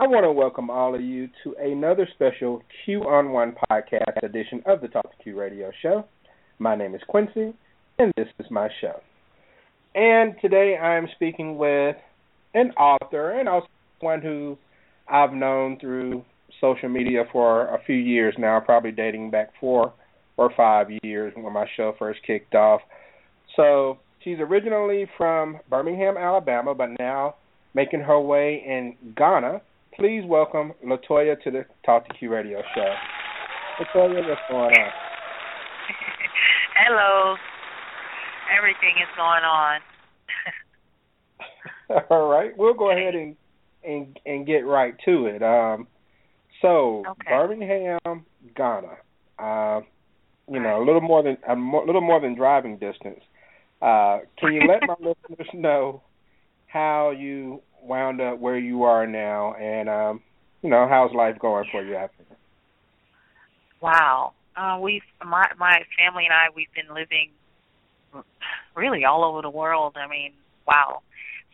I want to welcome all of you to another special Q on One podcast edition of the Talk to Q Radio Show. My name is Quincy, and this is my show. And today I'm speaking with an author and also one who I've known through social media for a few years now, probably dating back four or five years when my show first kicked off. So she's originally from Birmingham, Alabama, but now making her way in Ghana please welcome Latoya to the Talk to Q Radio show. Latoya, what's going on? Hello. Everything is going on. All right, we'll go ahead and and and get right to it. Um, so Okay. Birmingham, Ghana. Uh, you know, a little more than a mo- little more than driving distance. Uh, can you let my listeners know how you wound up where you are now, and um, you know, how's life going for you after? Wow. Uh, we've my my family and I we've been living really all over the world. I mean, wow.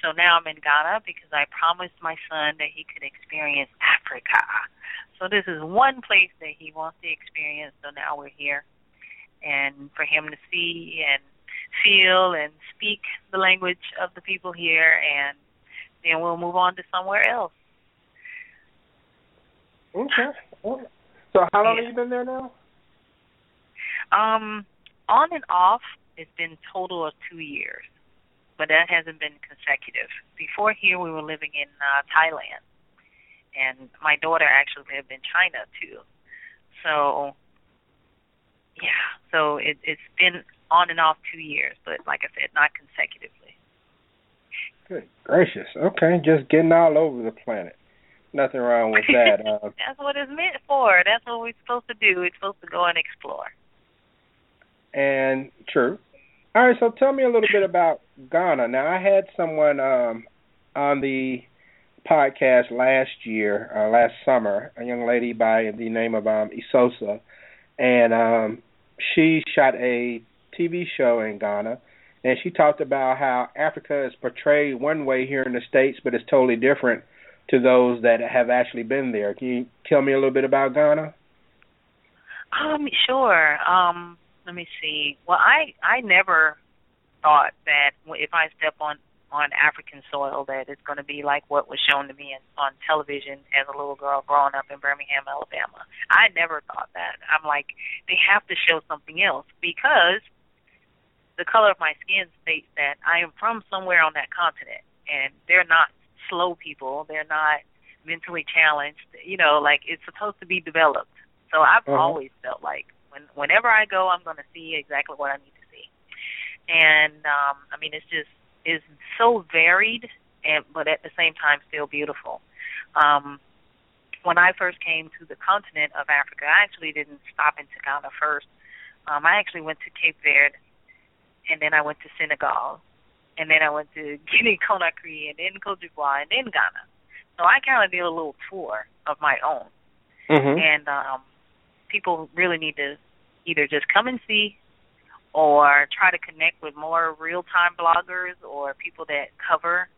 So now I'm in Ghana because I promised my son that he could experience Africa. So this is one place that he wants to experience. So now we're here, and for him to see and feel and speak the language of the people here, and then we'll move on to somewhere else. Okay. So how long Yeah. have you been there now? Um, on and off, it's been total of two years, but that hasn't been consecutive. Before here, we were living in uh, Thailand, and my daughter actually lived in China too. So, yeah, so it, it's been on and off two years, but like I said, not consecutively. Good gracious. Okay, just getting all over the planet. Nothing wrong with that. Uh, That's what it's meant for. That's what we're supposed to do. We're supposed to go and explore. and true. All right, so tell me a little bit about Ghana. Now, I had someone um, on the podcast last year, uh, last summer, a young lady by the name of um, Isosa, and um, she shot a TV show in Ghana, and she talked about how Africa is portrayed one way here in the States, but it's totally different to those that have actually been there. Can you tell me a little bit about Ghana? Um, sure. Um, let me see. Well, I I never thought that if I step on on African soil that it's going to be like what was shown to me in, on television as a little girl growing up in Birmingham, Alabama. I never thought that. I'm like, they have to show something else because the color of my skin states that I am from somewhere on that continent, and they're not slow people. They're not mentally challenged. You know, like it's supposed to be developed. So I've Uh-huh. always felt like when whenever I go, I'm going to see exactly what I need to see. And um, I mean, it's just is so varied, and but at the same time still beautiful. Um, when I first came to the continent of Africa, I actually didn't stop into Ghana first. Um, I actually went to Cape Verde, and then I went to Senegal, and then I went to Guinea Conakry, and then Cote d'Ivoire, and then Ghana. So I kind of did a little tour of my own Mm-hmm. and um, people really need to either just come and see or try to connect with more real-time bloggers or people that cover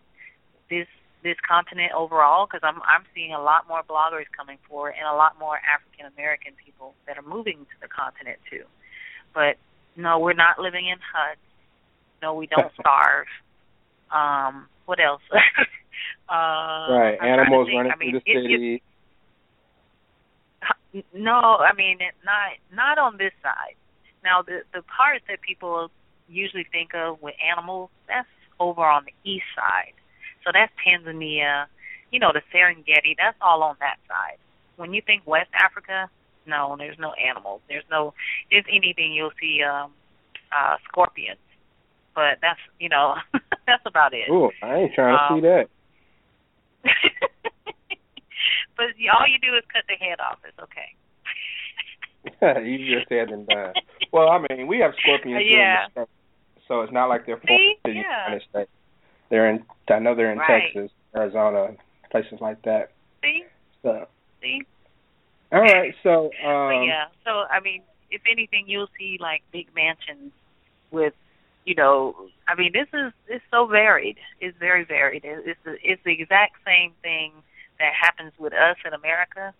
this this continent overall because I'm I'm seeing a lot more bloggers coming forward and a lot more African American people that are moving to the continent too. But no, we're not living in huts. No, we don't starve. Um, what else? uh, Right, I'm animals running I mean, through the it- it- city. no, I mean it- not not on this side. Now the the part that people usually think of with animals, that's over on the east side. So that's Tanzania, you know, the Serengeti, that's all on that side. When you think West Africa, no, there's no animals. There's no if anything you'll see um uh scorpions. But that's you know, that's about it. Ooh, I ain't trying to Um, see that. but all you do is cut the head off. It's okay. Easier said than done. Well, I mean, we have scorpions yeah. in the state, so it's not like they're See? to the United States. They're in. I know they're in Right. Texas, Arizona, places like that. See, So, see. All right. So, um, yeah, so I mean, if anything, you'll see like big mansions with, you know, I mean, this is it's so varied. It's very varied. It's the, it's the exact same thing that happens with us in America.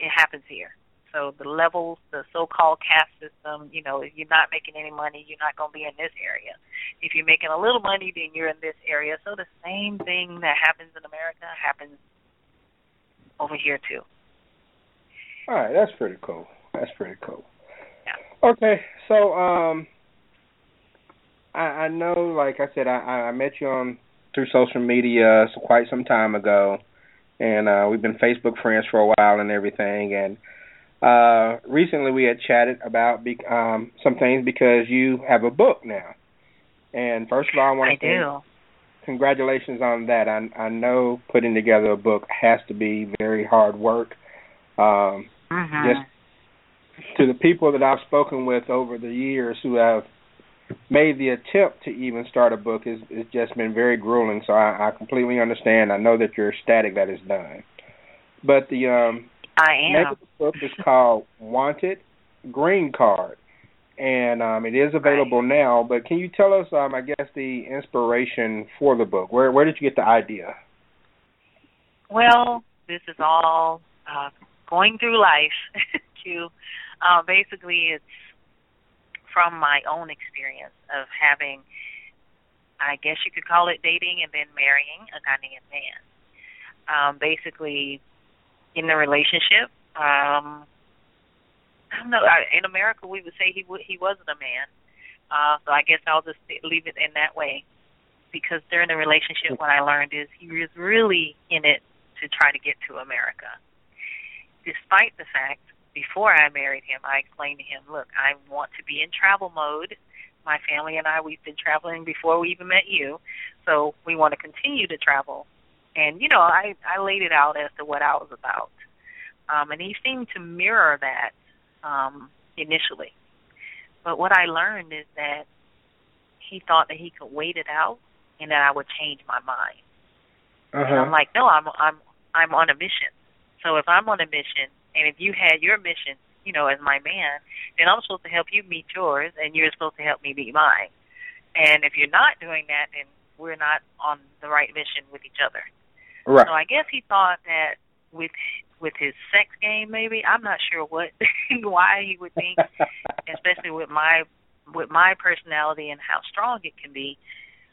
It happens here. So the levels, the so-called caste system, you know, if you're not making any money, you're not going to be in this area. If you're making a little money, then you're in this area. So the same thing that happens in America happens over here too. All right, that's pretty cool. That's pretty cool. Yeah. Okay, so um, I, I know, like I said, I, I met you on through social media so quite some time ago, and uh, we've been Facebook friends for a while and everything. And uh, recently, we had chatted about be, um, some things because you have a book now. And first of all, I want to say do. congratulations on that. I I know putting together a book has to be very hard work. Um, Mm-hmm. just to the people that I've spoken with over the years who have made the attempt to even start a book is it's just been very grueling. So I, I completely understand. I know that you're ecstatic that it's done. But the um I name am. of the book is called Wanted Green Card. And um it is available now, but can you tell us um I guess the inspiration for the book? Where where did you get the idea? Well, this is all uh, going through life. Q. Uh, basically, it's from my own experience of having, I guess you could call it dating and then marrying a Ghanaian man. Um, basically, in the relationship, um, I don't know. I, in America, we would say he w- he wasn't a man. Uh, so I guess I'll just leave it in that way. Because during the relationship, what I learned is he was really in it to try to get to America. Despite the fact, before I married him, I explained to him, look, I want to be in travel mode. My family and I, we've been traveling before we even met you, so we want to continue to travel. And, you know, I, I laid it out as to what I was about. Um, and he seemed to mirror that um, initially. But what I learned is that he thought that he could wait it out and that I would change my mind. Uh-huh. I'm like, no, I'm I'm I'm on a mission. So if I'm on a mission, and if you had your mission, you know, as my man, then I'm supposed to help you meet yours, and you're supposed to help me meet mine. And if you're not doing that, then we're not on the right mission with each other. right. So I guess he thought that with with his sex game, maybe I'm not sure what why he would think, especially with my with my personality and how strong it can be.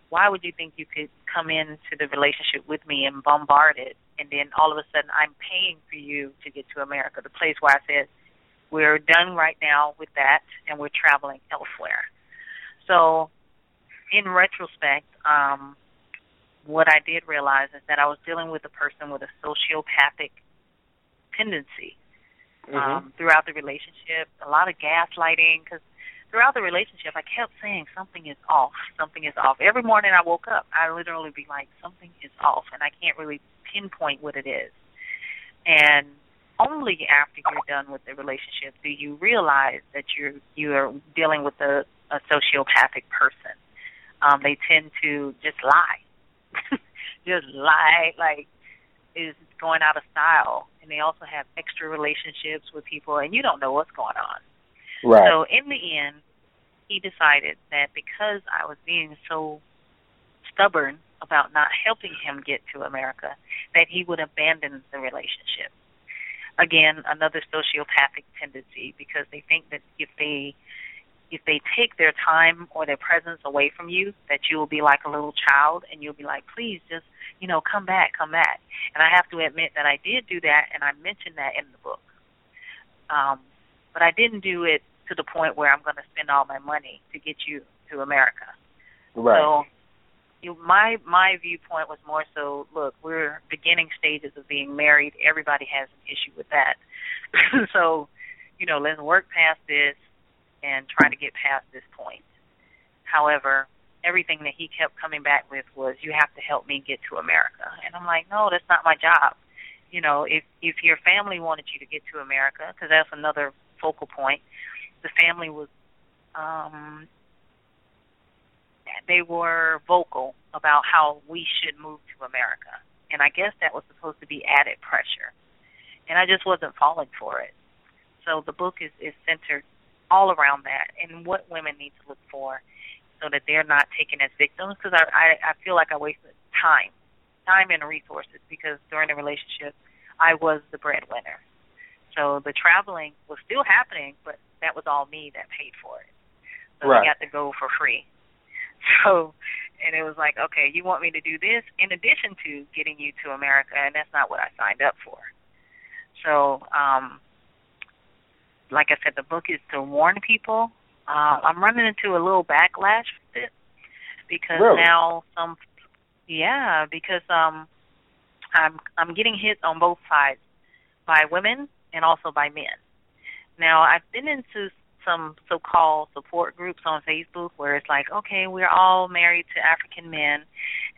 Why would you think you could come into the relationship with me and bombard it, and then all of a sudden I'm paying for you to get to America, the place where I said we're done right now with that, and we're traveling elsewhere. So, in retrospect, um, what I did realize is that I was dealing with a person with a sociopathic tendency Mhm. um, throughout the relationship, a lot of gaslighting. Because throughout the relationship, I kept saying something is off, something is off. Every morning I woke up, I literally be like, something is off, and I can't really pinpoint what it is. And only after you're done with the relationship do you realize that you're you are dealing with a, a sociopathic person. Um, they tend to just lie, just lie like is going out of style, and they also have extra relationships with people, and you don't know what's going on. right. So in the end, he decided that because I was being so stubborn about not helping him get to America, that he would abandon the relationship. Again, another sociopathic tendency because they think that if they if they take their time or their presence away from you, that you will be like a little child and you'll be like, please just, you know, come back, come back. And I have to admit that I did do that and I mentioned that in the book. Um, but I didn't do it to the point where I'm going to spend all my money to get you to America. right. So, you, my my viewpoint was more so, look, we're beginning stages of being married. Everybody has an issue with that. so, you know, let's work past this and try to get past this point. However, everything that he kept coming back with was, you have to help me get to America. And I'm like, no, that's not my job. You know, if if your family wanted you to get to America, because that's another focal point. The family was um they were vocal about how we should move to America. And I guess that was supposed to be added pressure. And I just wasn't falling for it. So the book is, is centered all around that and what women need to look for so that they're not taken as victims because I, I, I feel like I wasted time, time and resources because during the relationship I was the breadwinner. So the traveling was still happening, but that was all me that paid for it. So right. we got to go for free. So, and it was like, okay, you want me to do this in addition to getting you to America, and that's not what I signed up for. So, um, like I said, the book is to warn people. Uh, I'm running into a little backlash with it because really? now some, yeah, because um, I'm I'm getting hit on both sides by women and also by men. Now I've been into some so-called support groups on Facebook where it's like, okay, we're all married to African men,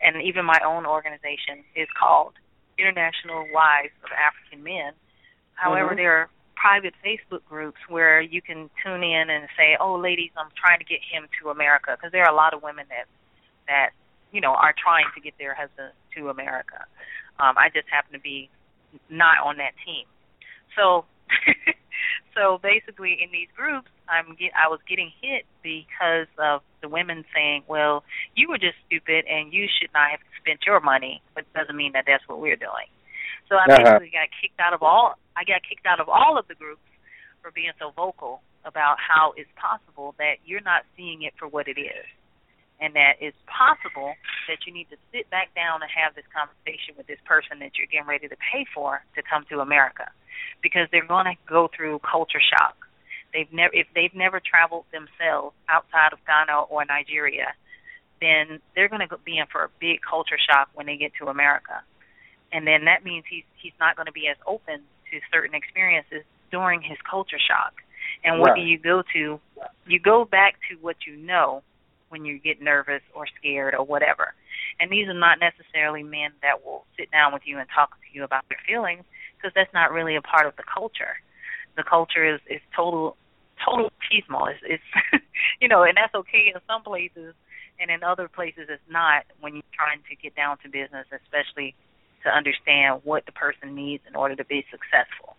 and even my own organization is called International Wives of African Men. However, mm-hmm. there are private Facebook groups where you can tune in and say, "Oh, ladies, I'm trying to get him to America," because there are a lot of women that that you know are trying to get their husbands to America. Um, I just happen to be not on that team, so so basically in these groups i'm get i was getting hit because of the women saying well you were just stupid and you should not have spent your money but it doesn't mean that that's what we're doing so i uh-huh. basically got kicked out of all i got kicked out of all of the groups for being so vocal about how it's possible that you're not seeing it for what it is and that it's possible that you need to sit back down and have this conversation with this person that you're getting ready to pay for to come to America because they're going to go through culture shock. They've never if they've never traveled themselves outside of Ghana or Nigeria, then they're going to be in for a big culture shock when they get to America. And then that means he's he's not going to be as open to certain experiences during his culture shock. And what right. do you go to? You go back to what you know when you get nervous or scared or whatever. And these are not necessarily men that will sit down with you and talk to you about their feelings because that's not really a part of the culture. The culture is is total total machismo. It's, it's you know, and that's okay in some places, and in other places it's not. When you're trying to get down to business, especially to understand what the person needs in order to be successful.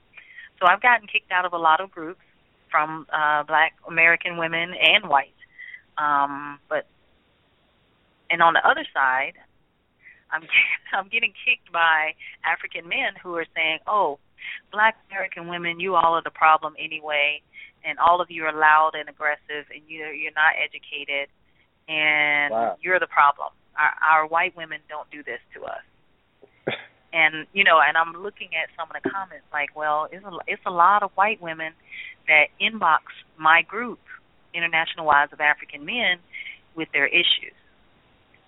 So I've gotten kicked out of a lot of groups from uh, Black American women and white um, but and on the other side, I'm I'm getting kicked by African men who are saying, "Oh, Black American women, you all are the problem anyway, and all of you are loud and aggressive, and you you're not educated, and wow. you're the problem. Our, our white women don't do this to us." and you know, and I'm looking at some of the comments like, "Well, it's a it's a lot of white women that inbox my group International Wives of African Men with their issues.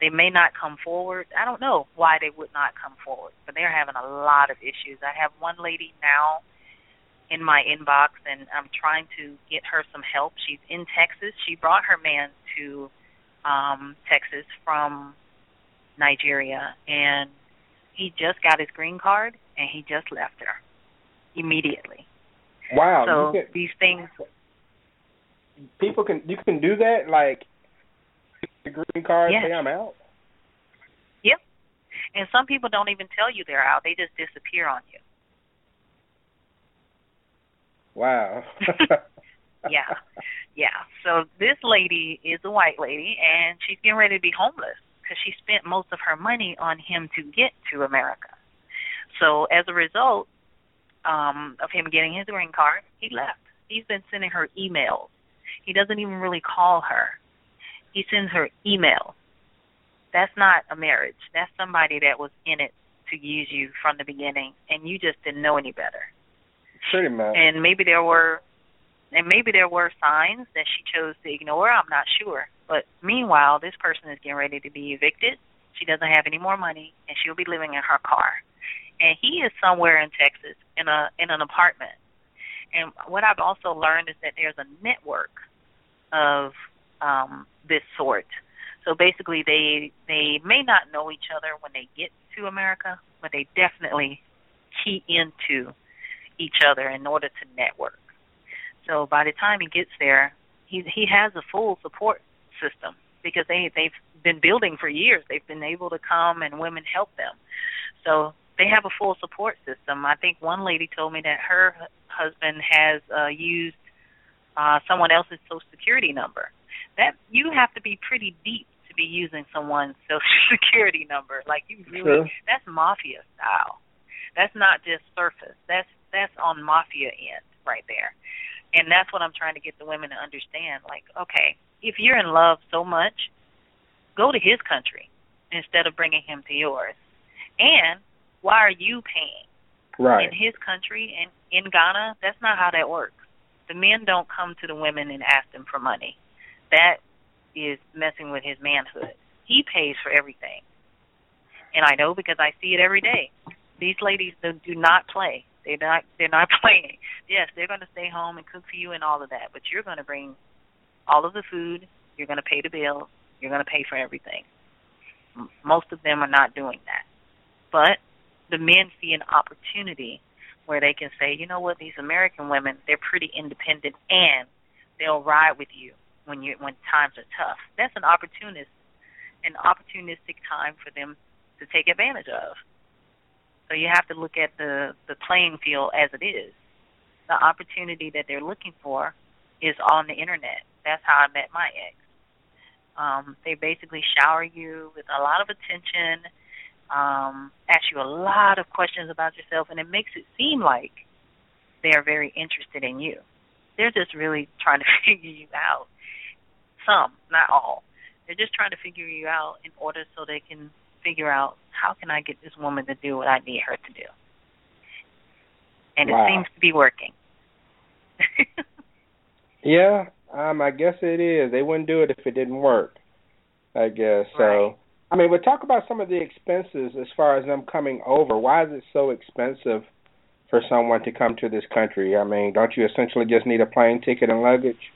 They may not come forward. I don't know why they would not come forward, but they're having a lot of issues. I have one lady now in my inbox, and I'm trying to get her some help. She's in Texas. She brought her man to um, Texas from Nigeria, and he just got his green card, and he just left her immediately. Wow! So these things people can you can do that like the green card yes. say I'm out. Yep. And some people don't even tell you they're out; they just disappear on you. Wow. yeah, yeah. So this lady is a white lady, and she's getting ready to be homeless because she spent most of her money on him to get to America. So as a result um, of him getting his green card, he left. He's been sending her emails he doesn't even really call her. He sends her email. That's not a marriage. That's somebody that was in it to use you from the beginning, and you just didn't know any better. Pretty much. And maybe there were, and maybe there were signs that she chose to ignore. I'm not sure. But meanwhile, this person is getting ready to be evicted. She doesn't have any more money, and she'll be living in her car. And he is somewhere in Texas in a in an apartment. And what I've also learned is that there's a network of um, this sort. So basically, they they may not know each other when they get to America, but they definitely key into each other in order to network. So by the time he gets there, he he has a full support system because they they've been building for years. They've been able to come and women help them. So they have a full support system. I think one lady told me that her husband has uh, used uh, someone else's social security number. That you have to be pretty deep to be using someone's social security number. Like you really, sure. that's mafia style. That's not just surface. That's that's on mafia end right there. And that's what I'm trying to get the women to understand. Like, okay, if you're in love so much, go to his country instead of bringing him to yours. And why are you paying? Right. In his country and in Ghana, that's not how that works. The men don't come to the women and ask them for money. That is messing with his manhood. He pays for everything. And I know because I see it every day. These ladies do not play. They're not they're not playing. Yes, they're going to stay home and cook for you and all of that, but you're going to bring all of the food, you're going to pay the bills, you're going to pay for everything. Most of them are not doing that. But the men see an opportunity where they can say, you know what, these American women, they're pretty independent and they'll ride with you when you when times are tough. That's an opportunist an opportunistic time for them to take advantage of. So you have to look at the the playing field as it is. The opportunity that they're looking for is on the internet. That's how I met my ex. Um, they basically shower you with a lot of attention, um, ask you a lot of questions about yourself, and it makes it seem like they are very interested in you. They're just really trying to figure you out. Some, not all. They're just trying to figure you out in order so they can figure out how can I get this woman to do what I need her to do. And wow. it seems to be working. yeah, um, I guess it is. They wouldn't do it if it didn't work. I guess so. Right. I mean, but talk about some of the expenses as far as them coming over. Why is it so expensive for someone to come to this country? I mean, don't you essentially just need a plane ticket and luggage?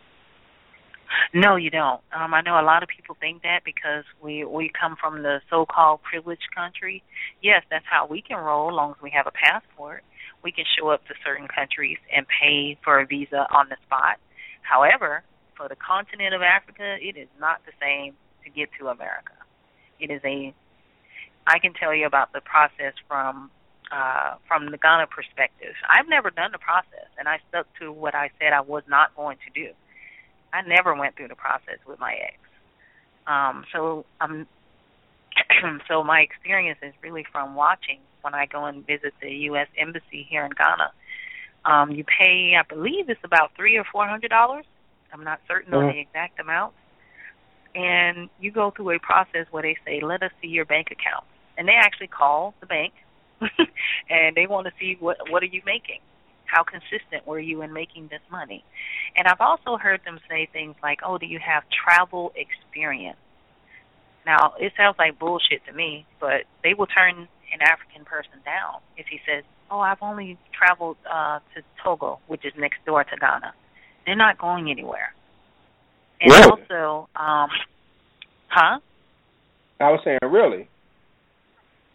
No, you don't. Um, I know a lot of people think that because we we come from the so-called privileged country. Yes, that's how we can roll, as long as we have a passport. We can show up to certain countries and pay for a visa on the spot. However, for the continent of Africa, it is not the same to get to America. It is a I can tell you about the process from uh, from the Ghana perspective. I've never done the process, and I stuck to what I said I was not going to do. I never went through the process with my ex. Um, so um, so my experience is really from watching when I go and visit the U.S. embassy here in Ghana. Um, you pay, I believe, it's about three or four hundred dollars. I'm not certain mm-hmm. of the exact amount. And you go through a process where they say, "Let us see your bank account," and they actually call the bank, and they want to see what what are you making how consistent were you in making this money? And I've also heard them say things like, oh, do you have travel experience? Now, it sounds like bullshit to me, but they will turn an African person down if he says, oh, I've only traveled uh, to Togo, which is next door to Ghana. They're not going anywhere. And really? also, um, huh? I was saying, really?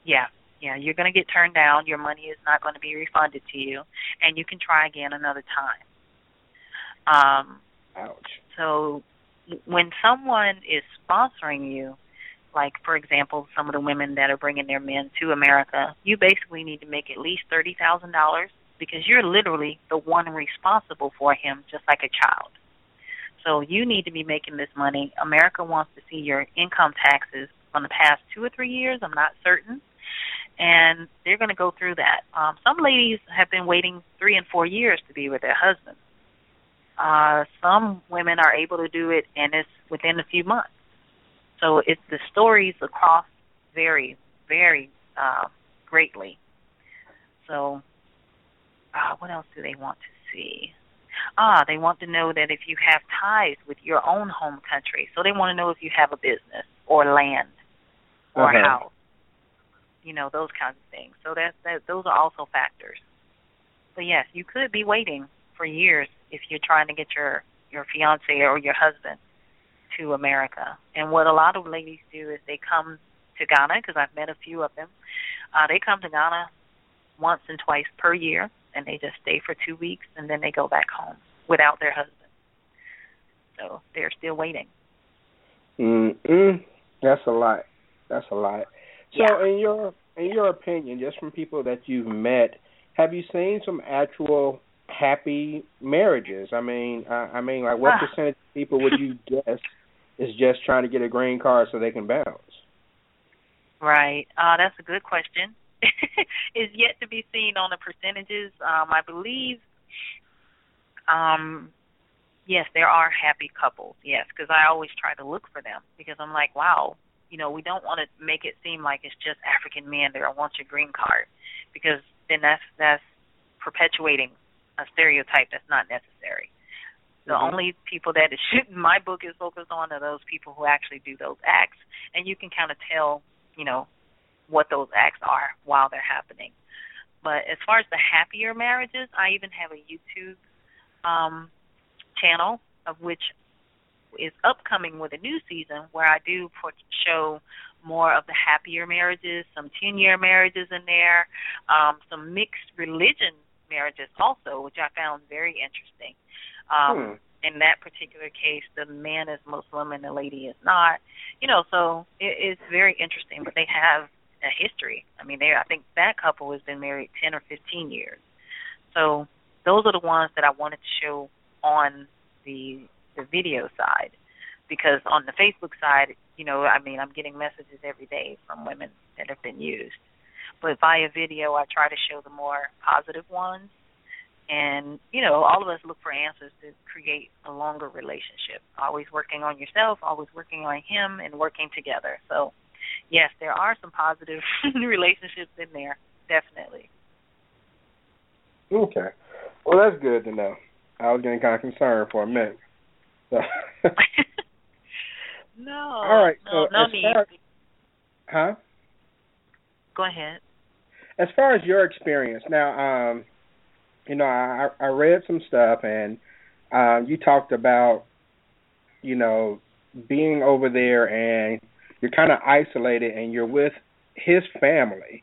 Yeah. Yeah, you're going to get turned down. Your money is not going to be refunded to you, and you can try again another time. Um, Ouch. So when someone is sponsoring you, like for example, some of the women that are bringing their men to America, you basically need to make at least thirty thousand dollars because you're literally the one responsible for him, just like a child. So you need to be making this money. America wants to see your income taxes from the past two or three years. I'm not certain and they're going to go through that. Um, some ladies have been waiting three and four years to be with their husbands. Uh, some women are able to do it, and it's within a few months. So it's the stories across vary very uh, greatly. So, uh, what else do they want to see? Ah, they want to know that if you have ties with your own home country. So they want to know if you have a business or land or uh-huh. house you know those kinds of things. So that that those are also factors. But yes, you could be waiting for years if you're trying to get your your fiance or your husband to America. And what a lot of ladies do is they come to Ghana because I've met a few of them. Uh, they come to Ghana once and twice per year, and they just stay for two weeks, and then they go back home without their husband. So they're still waiting. Mm, that's a lot. That's a lot. So, Yeah. in your in your opinion, just from people that you've met, have you seen some actual happy marriages? I mean, I, I mean, like, what Ah. percentage of people would you guess is just trying to get a green card so they can bounce? Right. Uh, that's a good question. is yet to be seen on the percentages. Um, I believe, um, yes, there are happy couples. Yes, because I always try to look for them because I'm like, wow, you know, we don't want to make it seem like it's just African men that I want your green card, because then that's that's perpetuating a stereotype that's not necessary. The Mhm. only people that it should my book is focused on are those people who actually do those acts, and you can kind of tell, you know, what those acts are while they're happening. But as far as the happier marriages, I even have a YouTube um, channel of which is upcoming with a new season where I do put, show more of the happier marriages, some 10 year marriages in there, um, some mixed religion marriages also, which I found very interesting. Um, Hmm. In that particular case, the man is Muslim and the lady is not. You know, so it, it's very interesting. But they have a history. I mean, they I think that couple has been married 10 or 15 years. So those are the ones that I wanted to show on the the video side because on the Facebook side, you know, I mean, I'm getting messages every day from women that have been used. But via video, I try to show the more positive ones. And, you know, all of us look for answers to create a longer relationship. Always working on yourself, always working on him, and working together. So, yes, there are some positive relationships in there, definitely. Okay. Well, that's good to know. I was getting kind of concerned for a minute. So, no. All right, No, so no need. far- huh? Go ahead. as far as your experience now um you know i i read some stuff and um you talked about you know being over there and you're kind of isolated and you're with his family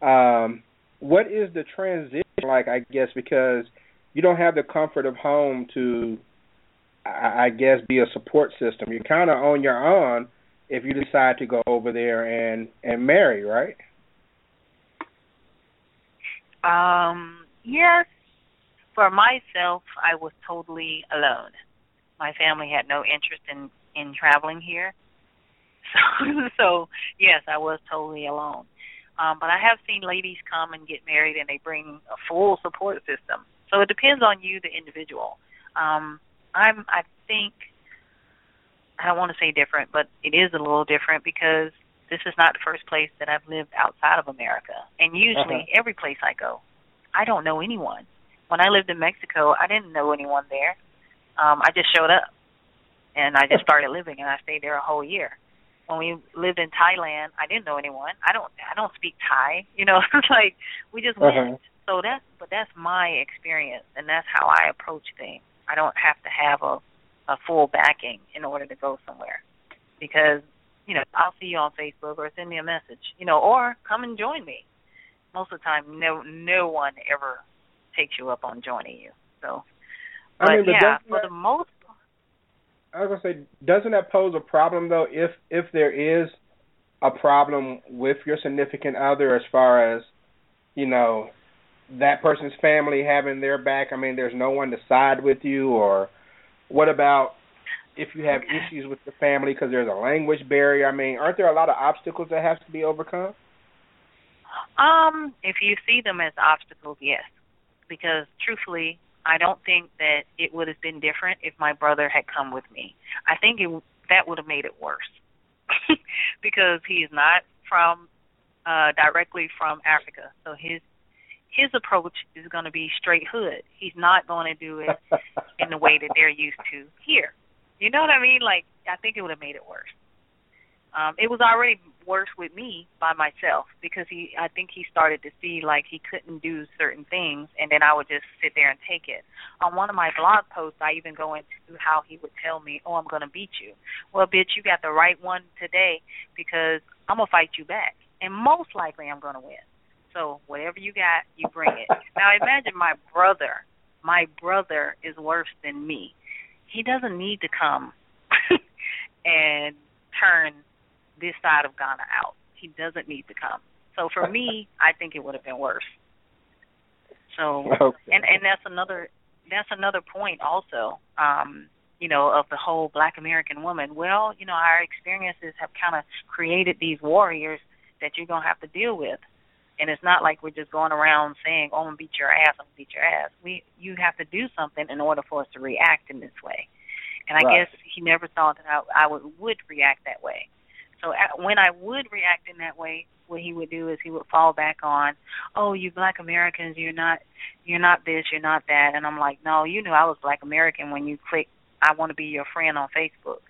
um what is the transition like i guess because you don't have the comfort of home to i, guess be a support system you're kind of on your own if you decide to go over there and and marry right Um, yes. For myself, I was totally alone. My family had no interest in in traveling here. So so yes, I was totally alone. Um, but I have seen ladies come and get married and they bring a full support system. So it depends on you the individual. Um I'm I think I don't want to say different, but it is a little different because this is not the first place that I've lived outside of America. And usually Uh-huh. every place I go, I don't know anyone. When I lived in Mexico, I didn't know anyone there. Um, I just showed up and I just started living and I stayed there a whole year. When we lived in Thailand, I didn't know anyone. I don't I don't speak Thai, you know, it's like we just went. Uh-huh. So that's but that's my experience and that's how I approach things. I don't have to have a a full backing in order to go somewhere. Because, you know, I'll see you on Facebook or send me a message, you know, or come and join me. Most of the time no no one ever takes you up on joining you. So but I mean, but yeah, for that- the most I was gonna say, doesn't that pose a problem though? If if there is a problem with your significant other, as far as you know, that person's family having their back. I mean, there's no one to side with you, or what about if you have issues with the family because there's a language barrier? I mean, aren't there a lot of obstacles that have to be overcome? Um, if you see them as obstacles, yes. Because truthfully, I don't think that it would have been different if my brother had come with me. I think it that would have made it worse. because he's not from uh directly from Africa. So his his approach is going to be straight hood. He's not going to do it in the way that they're used to here. You know what I mean? Like I think it would have made it worse. Um, it was already worse with me by myself because he I think he started to see like he couldn't do certain things and then I would just sit there and take it. On one of my blog posts I even go into how he would tell me, Oh, I'm gonna beat you. Well bitch, you got the right one today because I'm gonna fight you back. And most likely I'm gonna win. So whatever you got, you bring it. now imagine my brother my brother is worse than me. He doesn't need to come and turn this side of Ghana out. He doesn't need to come. So for me, I think it would have been worse. So Okay. and and that's another that's another point also. Um, you know, of the whole black American woman. Well, you know, our experiences have kind of created these warriors that you're going to have to deal with. And it's not like we're just going around saying, "Oh, I'm gonna beat your ass, I'm gonna beat your ass." We, you have to do something in order for us to react in this way. And I Right. guess he never thought that I, I would would react that way. So at, when I would react in that way, what he would do is he would fall back on, "Oh, you Black Americans, you're not, you're not this, you're not that," and I'm like, "No, you knew I was Black American when you clicked, I want to be your friend on Facebook,"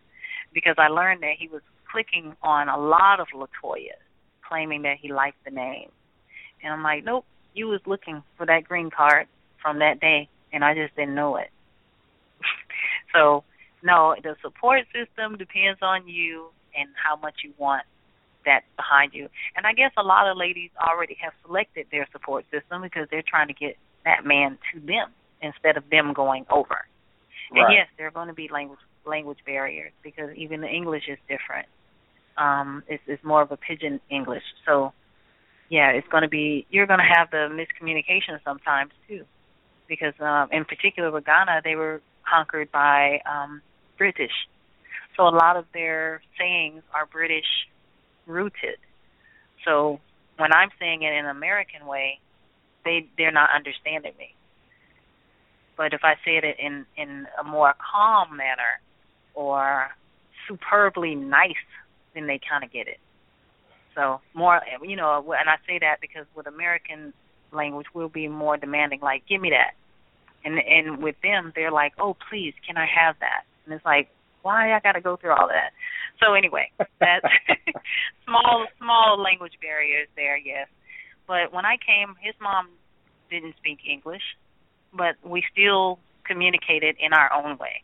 because I learned that he was clicking on a lot of Latoya, claiming that he liked the name, and I'm like, "Nope, you was looking for that green card from that day, and I just didn't know it." so, no, the support system depends on you and how much you want that behind you. And I guess a lot of ladies already have selected their support system because they're trying to get that man to them instead of them going over. And yes, there are going to be language language barriers because even the English is different. Um, it's, it's more of a pidgin English. So, yeah, it's going to be you're going to have the miscommunication sometimes too, because um, in particular with Ghana, they were conquered by um, British, so a lot of their sayings are British rooted. So when I'm saying it in an American way, they they're not understanding me. But if I say it in in a more calm manner or superbly nice, then they kind of get it. So more, you know, and I say that because with American language, we'll be more demanding, like, give me that. And and with them, they're like, oh, please, can I have that? And it's like, why I got to go through all that? So anyway, that's small small language barriers there, yes. But when I came, his mom didn't speak English, but we still communicated in our own way.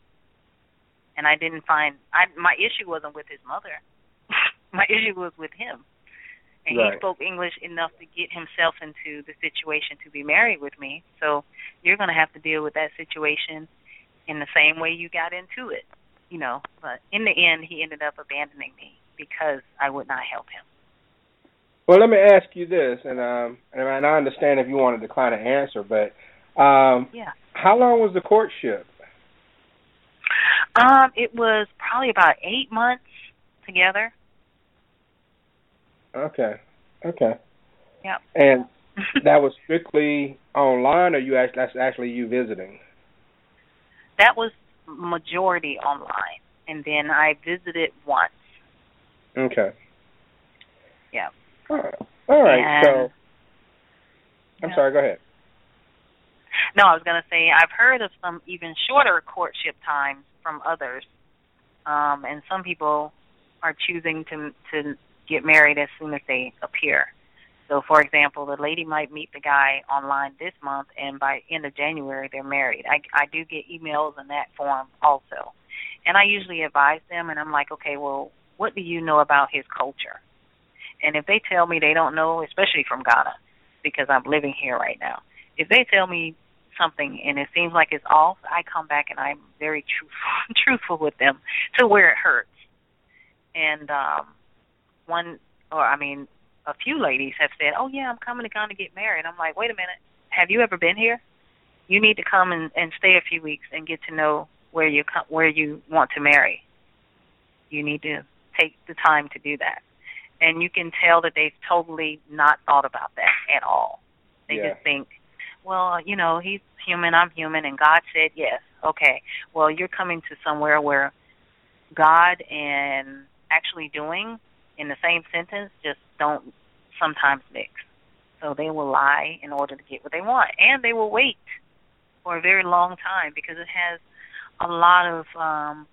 And I didn't find I my issue wasn't with his mother. my issue was with him. And Right. he spoke English enough to get himself into the situation to be married with me. So you're going to have to deal with that situation in the same way you got into it, you know. But in the end, he ended up abandoning me because I would not help him. Well, let me ask you this, and um, and I understand if you want to decline an answer, but um, Yeah. how long was the courtship? Um, it was probably about eight months together. Okay, okay. Yep. And that was strictly online, or you act that's actually you visiting? that was majority online, and then I visited once. Okay. Yeah. All right. All right. so I'm Yeah. sorry. Go ahead. No, I was going to say I've heard of some even shorter courtship times from others, um, and some people are choosing to to get married as soon as they appear. So, for example, the lady might meet the guy online this month, and by end of January they're married. I I do get emails in that form also, and I usually advise them, and I'm like, okay, well, what do you know about his culture? And if they tell me they don't know, especially from Ghana, because I'm living here right now, if they tell me something and it seems like it's off, I come back and I'm very truthful truthful with them to where it hurts. And um one or I mean a few ladies have said, "Oh yeah, I'm coming to Ghana to get married." I'm like, "Wait a minute. Have you ever been here? You need to come and and stay a few weeks and get to know where you where you want to marry. You need to take the time to do that." And you can tell that they've totally not thought about that at all. They Yeah. just think, well, you know, he's human, I'm human, and God said yes. Okay. Well, you're coming to somewhere where God and actually doing in the same sentence just don't sometimes mix. So they will lie in order to get what they want, and they will wait for a very long time because it has a lot of um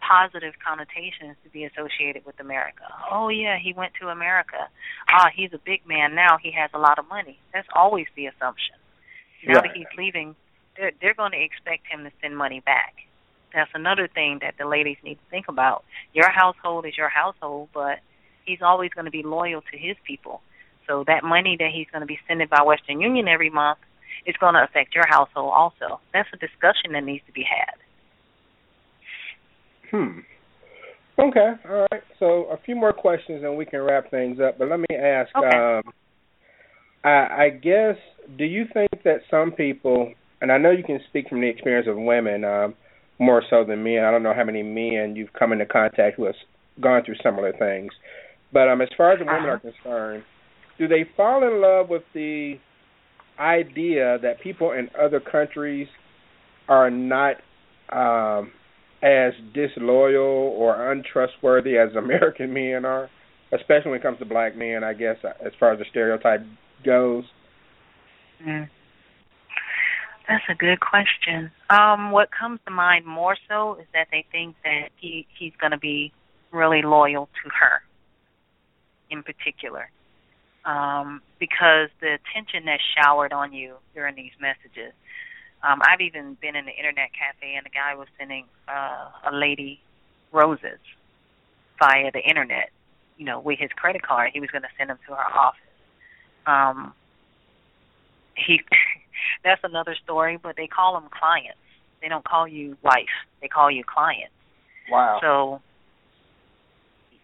positive connotations to be associated with America. Oh yeah, he went to America. Ah, he's a big man now. He has a lot of money. That's always the assumption. Now that he's leaving, they're they're going to expect him to send money back. That's another thing that the ladies need to think about. Your household is your household, but he's always going to be loyal to his people. So that money that he's going to be sending by Western Union every month, is going to affect your household also. That's a discussion that needs to be had. Hmm. Okay. All right. So a few more questions and we can wrap things up. But let me ask. Okay. Um, I, I guess. Do you think that some people, and I know you can speak from the experience of women um, more so than men. I don't know how many men you've come into contact with, gone through similar things. But um, as far as the women Uh-huh. are concerned, do they fall in love with the idea that people in other countries are not um, as disloyal or untrustworthy as American men are, especially when it comes to black men? I guess as far as the stereotype goes. Mm. That's a good question. Um, what comes to mind more so is that they think that he he's going to be really loyal to her, in particular, um, because the attention that's showered on you during these messages. Um, I've even been in the internet cafe and the guy was sending uh, a lady roses via the internet, you know, with his credit card. He was going to send them to her office. Um, he that's another story, but they call them clients. They don't call you wife. They call you client. Wow. So,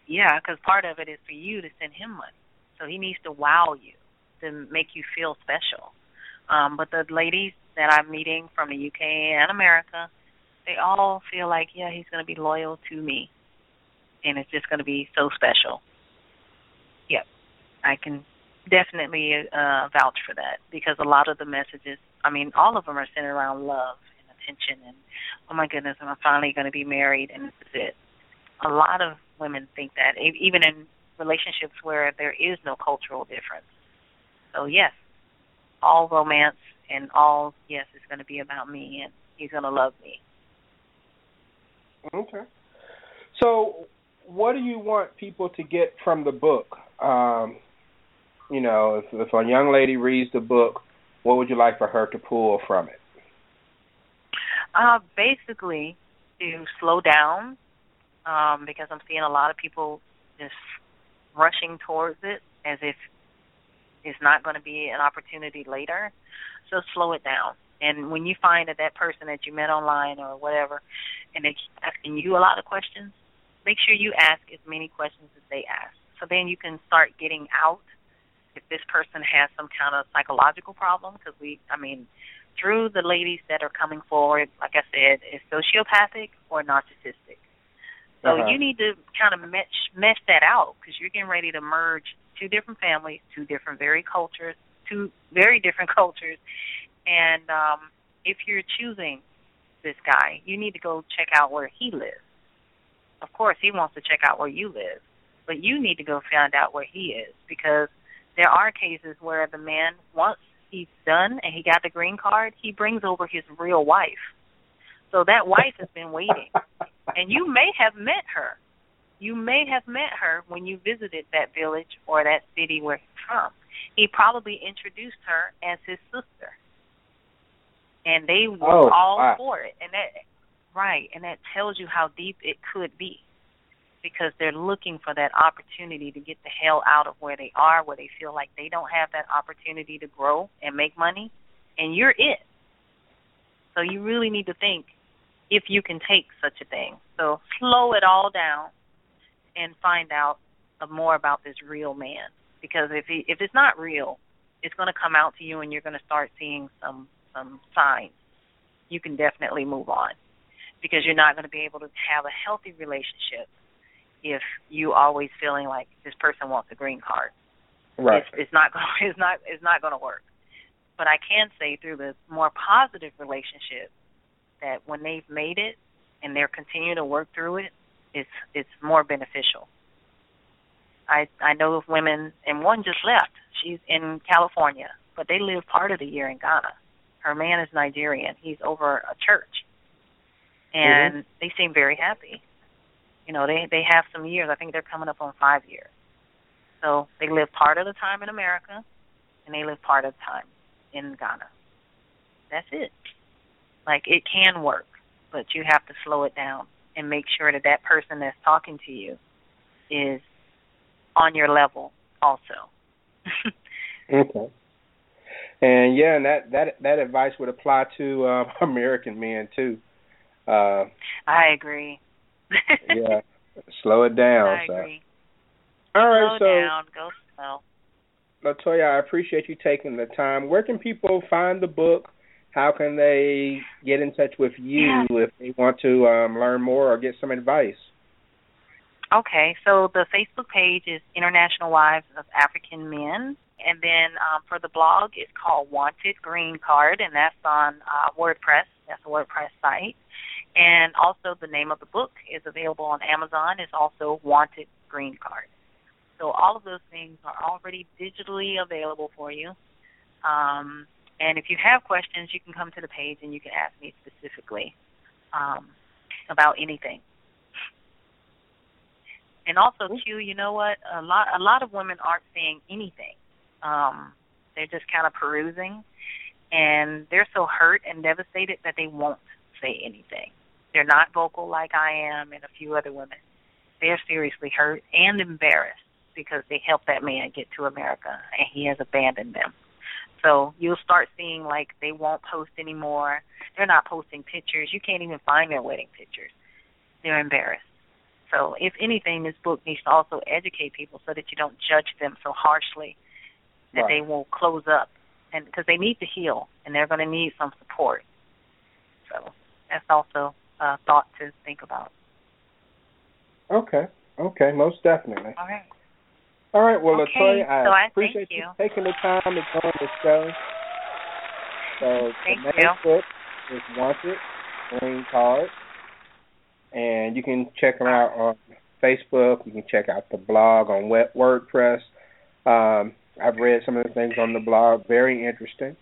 yeah, because part of it is for you to send him money. So he needs to wow you to make you feel special. Um, but the ladies that I'm meeting from the UK and America, they all feel like, yeah, he's going to be loyal to me, and it's just going to be so special. Yep, I can definitely uh, vouch for that because a lot of the messages, I mean, all of them are centered around love and attention and, oh my goodness, am I finally going to be married and this is it. A lot of women think that, even in relationships where there is no cultural difference. So yes, all romance and all yes, it's going to be about me and he's going to love me. Okay. So, what do you want people to get from the book? Um, you know, if, if a young lady reads the book, what would you like for her to pull from it? Uh, basically, to slow down, um, because I'm seeing a lot of people just rushing towards it as if it's not going to be an opportunity later. So slow it down. And when you find that that person that you met online or whatever, and they keep asking you a lot of questions, make sure you ask as many questions as they ask. So then you can start getting out if this person has some kind of psychological problem. Because we, I mean, through the ladies that are coming forward, like I said, is sociopathic or narcissistic. So Uh-huh. you need to kind of mesh mesh that out because you're getting ready to merge two different families, two different very cultures, two very different cultures, and um, if you're choosing this guy, you need to go check out where he lives. Of course, he wants to check out where you live, but you need to go find out where he is because there are cases where the man, once he's done and he got the green card, he brings over his real wife. So that wife has been waiting, and you may have met her. You may have met her when you visited that village or that city where he's from. He probably introduced her as his sister, and they were Oh, all wow. for it. And that, right, and that tells you how deep it could be, because they're looking for that opportunity to get the hell out of where they are, where they feel like they don't have that opportunity to grow and make money, and you're it. So you really need to think if you can take such a thing. So slow it all down and find out more about this real man. Because if he, if it's not real, it's going to come out to you, and you're going to start seeing some some signs. You can definitely move on because you're not going to be able to have a healthy relationship if you always feeling like this person wants a green card. Right. It's, it's not going. It's not. It's not going to work. But I can say through the more positive relationship that when they've made it and they're continuing to work through it, it's it's more beneficial. I I know of women, and one just left. She's in California, but they live part of the year in Ghana. Her man is Nigerian. He's over a church, mm-hmm. and they seem very happy. You know, they they have some years. I think they're coming up on five years. So they live part of the time in America, and they live part of the time in Ghana. That's it. Like it can work, but you have to slow it down and make sure that that person that's talking to you is on your level also. Okay. And yeah, and that that that advice would apply to uh, American men too. Uh, I agree. Yeah, slow it down. I so. agree. All right, slow so down, go slow. Latoya, I appreciate you taking the time. Where can people find the book? How can they get in touch with you Yeah. if they want to um, learn more or get some advice? Okay, so the Facebook page is International Wives of African Men, and then um, for the blog, it's called Wanted Green Card, and that's on uh, WordPress. That's a WordPress site, and also the name of the book is available on Amazon. It's also Wanted Green Card. So all of those things are already digitally available for you. Um, and if you have questions, you can come to the page and you can ask me specifically um, about anything. And also too, you know what? A lot a lot of women aren't saying anything. Um, they're just kind of perusing and they're so hurt and devastated that they won't say anything. They're not vocal like I am and a few other women. They're seriously hurt and embarrassed because they helped that man get to America and he has abandoned them. So you'll start seeing like they won't post anymore. They're not posting pictures. You can't even find their wedding pictures. They're embarrassed. So if anything, this book needs to also educate people so that you don't judge them so harshly that Right. they will close up, and because they need to heal and they're going to need some support. So that's also a thought to think about. Okay, okay, most definitely. All right. All right, well, Okay, Latoya, I so I appreciate thank you. taking the time to join the show. So Thank the you. next book is Wanted Green Card, and you can check them out on Facebook. You can check out the blog on WordPress. Um, I've read some of the things on the blog, very interesting.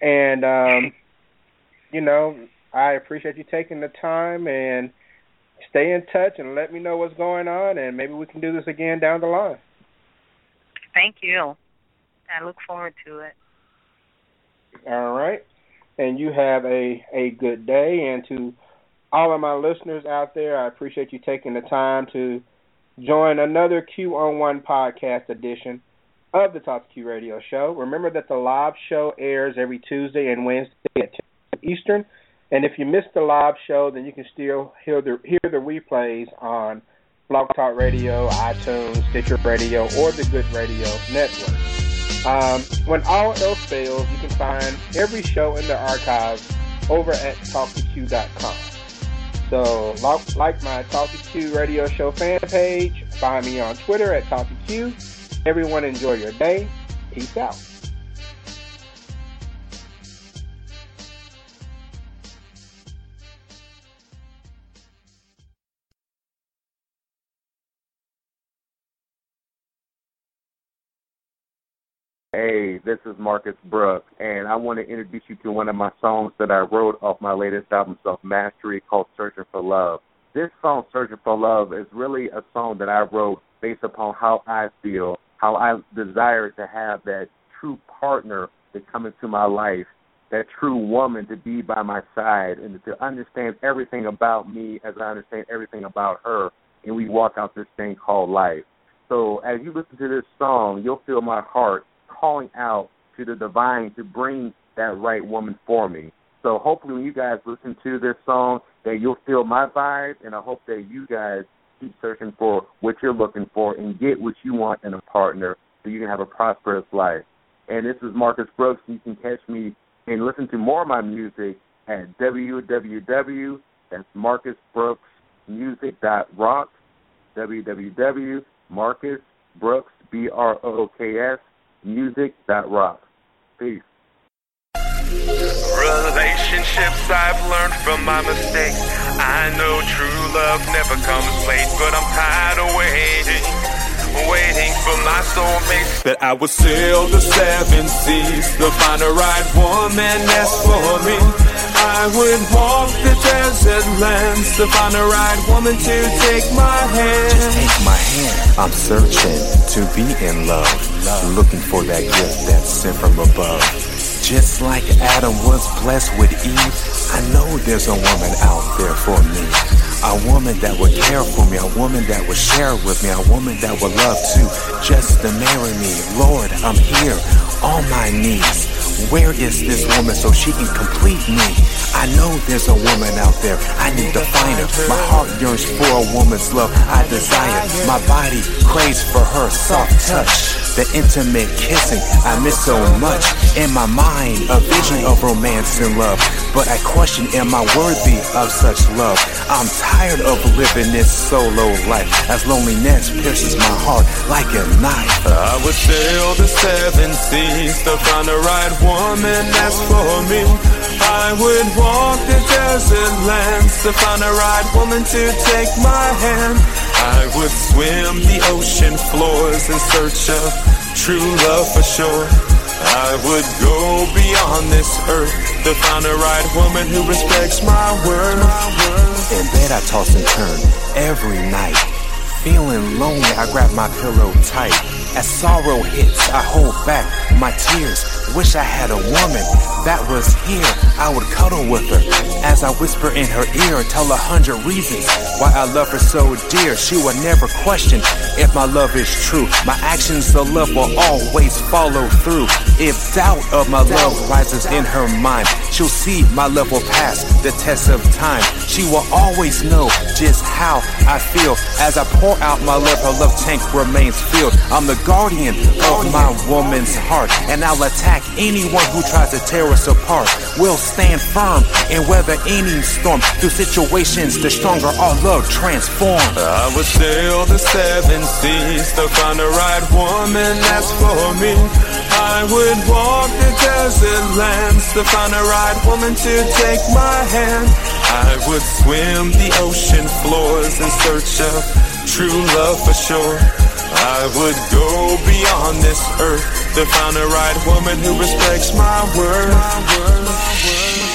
And um, you know, I appreciate you taking the time and stay in touch and let me know what's going on, and maybe we can do this again down the line. Thank you. I look forward to it. All right. And you have a, a good day. And to all of my listeners out there, I appreciate you taking the time to join another Q on One podcast edition of the Talk to Q Radio Show. Remember that the live show airs every Tuesday and Wednesday at 10 Eastern. And if you missed the live show, then you can still hear the hear the replays on Blog Talk Radio, iTunes, Stitcher Radio, or the Good Radio Network. Um, when all else fails, you can find every show in the archives over at TalkToQ.com. So, like, my Talk to Q radio show fan page, find me on Twitter at Talk to Q. Everyone enjoy your day. Peace out. Hey, this is Marcus Brooks, and I want to introduce you to one of my songs that I wrote off my latest album, Self Mastery, called Searching for Love. This song, Searching for Love, is really a song that I wrote based upon how I feel, how I desire to have that true partner to come into my life, that true woman to be by my side, and to understand everything about me as I understand everything about her, and we walk out this thing called life. So as you listen to this song, you'll feel my heart calling out to the divine to bring that right woman for me. So hopefully when you guys listen to this song that you'll feel my vibe and I hope that you guys keep searching for what you're looking for and get what you want in a partner so you can have a prosperous life. And this is Marcus Brooks. You can catch me and listen to more of my music at www. That's Marcus Brooks Music dot rock. www. Brooks B R O O K S music that rock. Peace. Relationships I've learned from my mistakes. I know true love never comes late, but I'm tired of waiting, waiting for my soulmate. That I would sail the seven seas to find a right woman that's for me. I would walk the desert lands to find a right woman to take my hand. Just take my hand. I'm searching to be in love, looking for that gift that's sent from above. Just like Adam was blessed with Eve, I know there's a woman out there for me. A woman that would care for me, a woman that would share with me, a woman that would love to just to marry me. Lord, I'm here on my knees, Where is this woman so she can complete me? I know there's a woman out there, I need to find her. My heart yearns for a woman's love I desire. My body craves for her soft touch. The intimate kissing I miss so much. In my mind, a vision of romance and love. But I question, am I worthy of such love? I'm tired of living this solo life as loneliness pierces my heart like a knife. I would sail the seven seas to find the right woman that's for me. I would walk the desert lands to find the right woman to take my hand. I would swim the ocean floors in search of true love for sure. I would go beyond this earth to find the right woman who respects my word. In bed I toss and turn every night. Feeling lonely, I grab my pillow tight. As sorrow hits, I hold back my tears. Wish I had a woman that was here. I would cuddle with her as I whisper in her ear, tell a hundred reasons why I love her so dear. She would never question if my love is true. My actions of love will always follow through. If doubt of my love rises in her mind, she'll see my love will pass the test of time. She will always know just how I feel as I pour out my love. Her love tank remains filled. I'm the guardian of my woman's heart, and I'll attack anyone who tries to tear us apart. We'll stand firm and weather any storm. Through situations, the stronger our love transforms. I would sail the seven seas to find the right woman that's for me. I would walk the desert lands to find the right woman to take my hand. I would swim the ocean floors in search of true love for sure. I would go beyond this earth to find the right woman who respects my word. My word, my word.